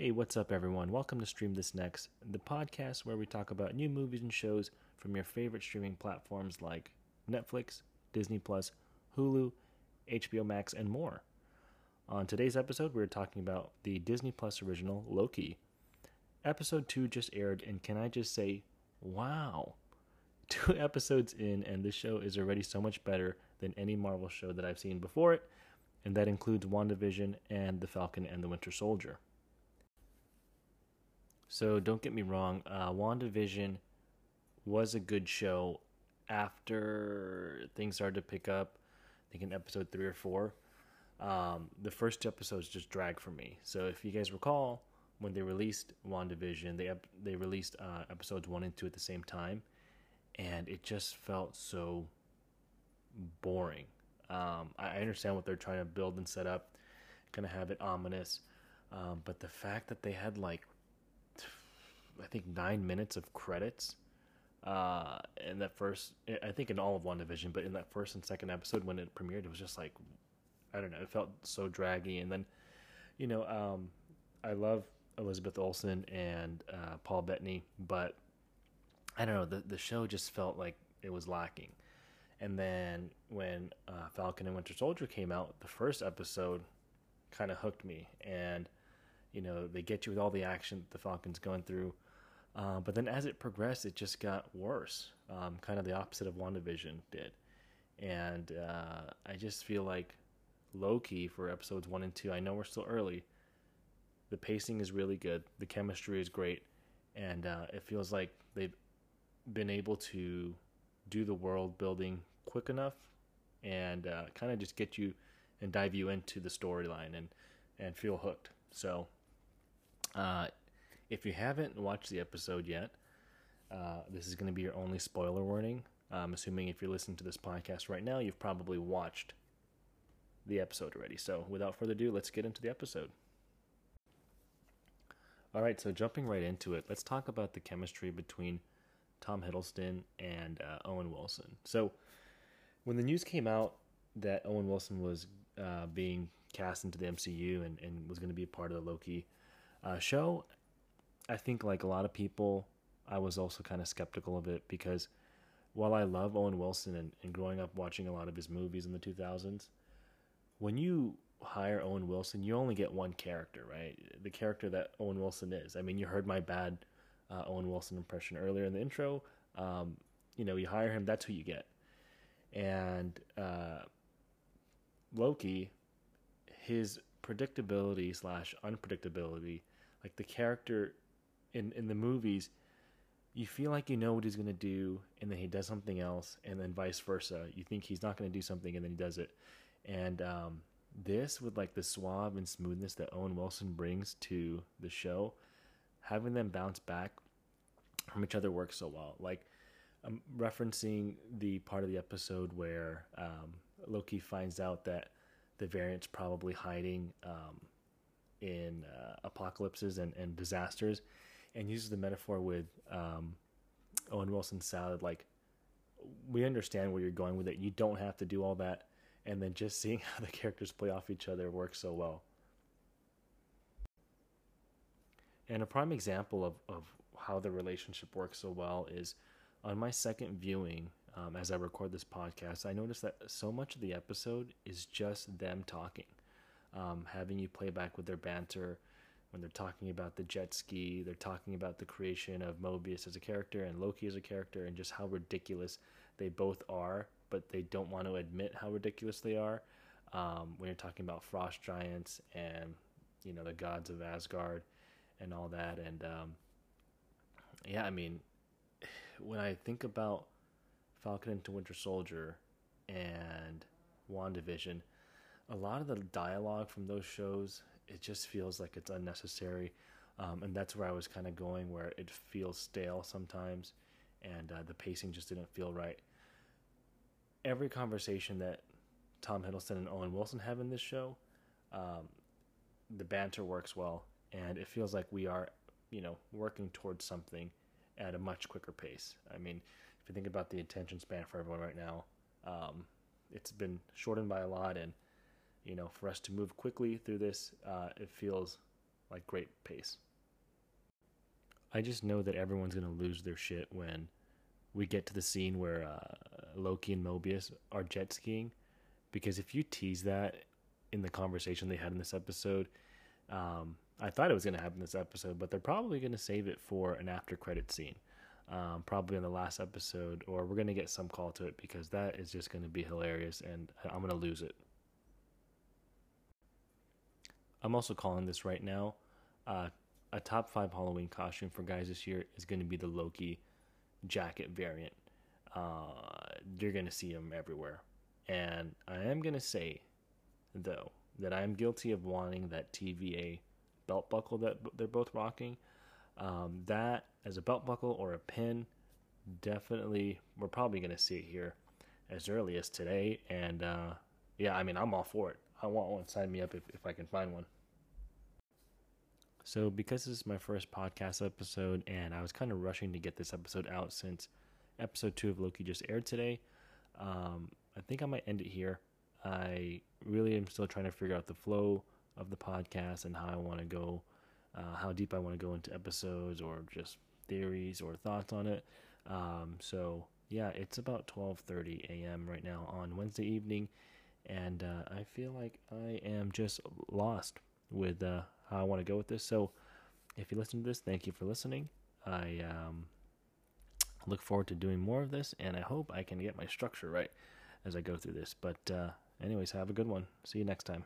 Hey, what's up, everyone? Welcome to Stream This Next, the podcast where we talk about new movies and shows from your favorite streaming platforms like Netflix, Disney Plus, Hulu, HBO Max, and more. On today's episode, we're talking about the Disney Plus original Loki. Episode 2 just aired, and can I just say, wow! Two episodes in, and this show is already so much better than any Marvel show that I've seen before it, and that includes WandaVision and The Falcon and the Winter Soldier. So don't get me wrong, uh, WandaVision was a good show after things started to pick up. I think in episode three or four. Um, the first two episodes just dragged for me. So if you guys recall, when they released WandaVision, they ep- they released uh, episodes one and two at the same time, and it just felt so boring. Um, I understand what they're trying to build and set up, kind of have it ominous, um, but the fact that they had like I think nine minutes of credits. Uh, in that first, I think in all of WandaVision, but in that first and second episode when it premiered, it was just like, I don't know, it felt so draggy. And then, you know, um, I love Elizabeth Olsen and uh, Paul Bettany, but I don't know, the the show just felt like it was lacking. And then when uh, Falcon and Winter Soldier came out, the first episode kind of hooked me, and you know they get you with all the action the Falcon's going through uh, but then as it progressed, it just got worse, um, kind of the opposite of WandaVision did. And uh, I just feel like Loki for episodes one and two, I know we're still early. The pacing is really good, the chemistry is great, and uh, it feels like they've been able to do the world building quick enough and uh, kind of just get you and dive you into the storyline and, and feel hooked. So, uh, if you haven't watched the episode yet, uh, this is going to be your only spoiler warning. I'm assuming if you're listening to this podcast right now, you've probably watched the episode already. So, without further ado, let's get into the episode. All right, so jumping right into it, let's talk about the chemistry between Tom Hiddleston and uh, Owen Wilson. So, when the news came out that Owen Wilson was uh, being cast into the MCU and, and was going to be a part of the Loki uh, show, I think like a lot of people, I was also kind of skeptical of it because while I love Owen Wilson and, and growing up watching a lot of his movies in the 2000s, when you hire Owen Wilson, you only get one character, right? The character that Owen Wilson is. I mean, you heard my bad uh, Owen Wilson impression earlier in the intro. Um, you know, you hire him, that's who you get. And uh, Loki, his predictability slash unpredictability, like the character in in the movies, you feel like you know what he's going to do, and then he does something else, and then vice versa. You think he's not going to do something, and then he does it. And um, this, with like the suave and smoothness that Owen Wilson brings to the show, having them bounce back from each other works so well. Like I'm referencing the part of the episode where um, Loki finds out that the variant's probably hiding um, in uh, apocalypses and, and disasters and uses the metaphor with um, Owen Wilson's salad. Like, we understand where you're going with it. You don't have to do all that. And then just seeing how the characters play off each other works so well. And a prime example of, of how the relationship works so well is on my second viewing, um, as I record this podcast, I noticed that so much of the episode is just them talking, um, having you play back with their banter, when they're talking about the jet ski, they're talking about the creation of Mobius as a character and Loki as a character, and just how ridiculous they both are, but they don't want to admit how ridiculous they are. Um, when you're talking about frost giants and you know the gods of Asgard and all that, and um, yeah, I mean, when I think about Falcon and Winter Soldier and WandaVision, a lot of the dialogue from those shows it just feels like it's unnecessary. Um, and that's where I was kind of going, where it feels stale sometimes, and uh, the pacing just didn't feel right. Every conversation that Tom Hiddleston and Owen Wilson have in this show, um, the banter works well, and it feels like we are, you know, working towards something at a much quicker pace. I mean, if you think about the attention span for everyone right now, um, it's been shortened by a lot, and you know, for us to move quickly through this, uh, it feels like great pace. I just know that everyone's gonna lose their shit when we get to the scene where uh, Loki and Mobius are jet skiing, because if you tease that in the conversation they had in this episode, um, I thought it was gonna happen in this episode, but they're probably gonna save it for an after credit scene, um, probably in the last episode, or we're gonna get some call to it because that is just gonna be hilarious, and I'm gonna lose it. I'm also calling this right now. Uh, a top five Halloween costume for guys this year is going to be the Loki jacket variant. Uh, you're going to see them everywhere. And I am going to say, though, that I'm guilty of wanting that TVA belt buckle that they're both rocking. Um, that as a belt buckle or a pin, definitely, we're probably going to see it here as early as today. And uh, yeah, I mean, I'm all for it. I want one. Sign me up if, if I can find one. So, because this is my first podcast episode, and I was kind of rushing to get this episode out since episode two of Loki just aired today, um, I think I might end it here. I really am still trying to figure out the flow of the podcast and how I want to go, uh, how deep I want to go into episodes or just theories or thoughts on it. Um, so yeah, it's about 12:30 a.m. right now on Wednesday evening, and uh, I feel like I am just lost with uh, how I want to go with this. So, if you listen to this, thank you for listening. I um, look forward to doing more of this, and I hope I can get my structure right as I go through this. But, uh, anyways, have a good one. See you next time.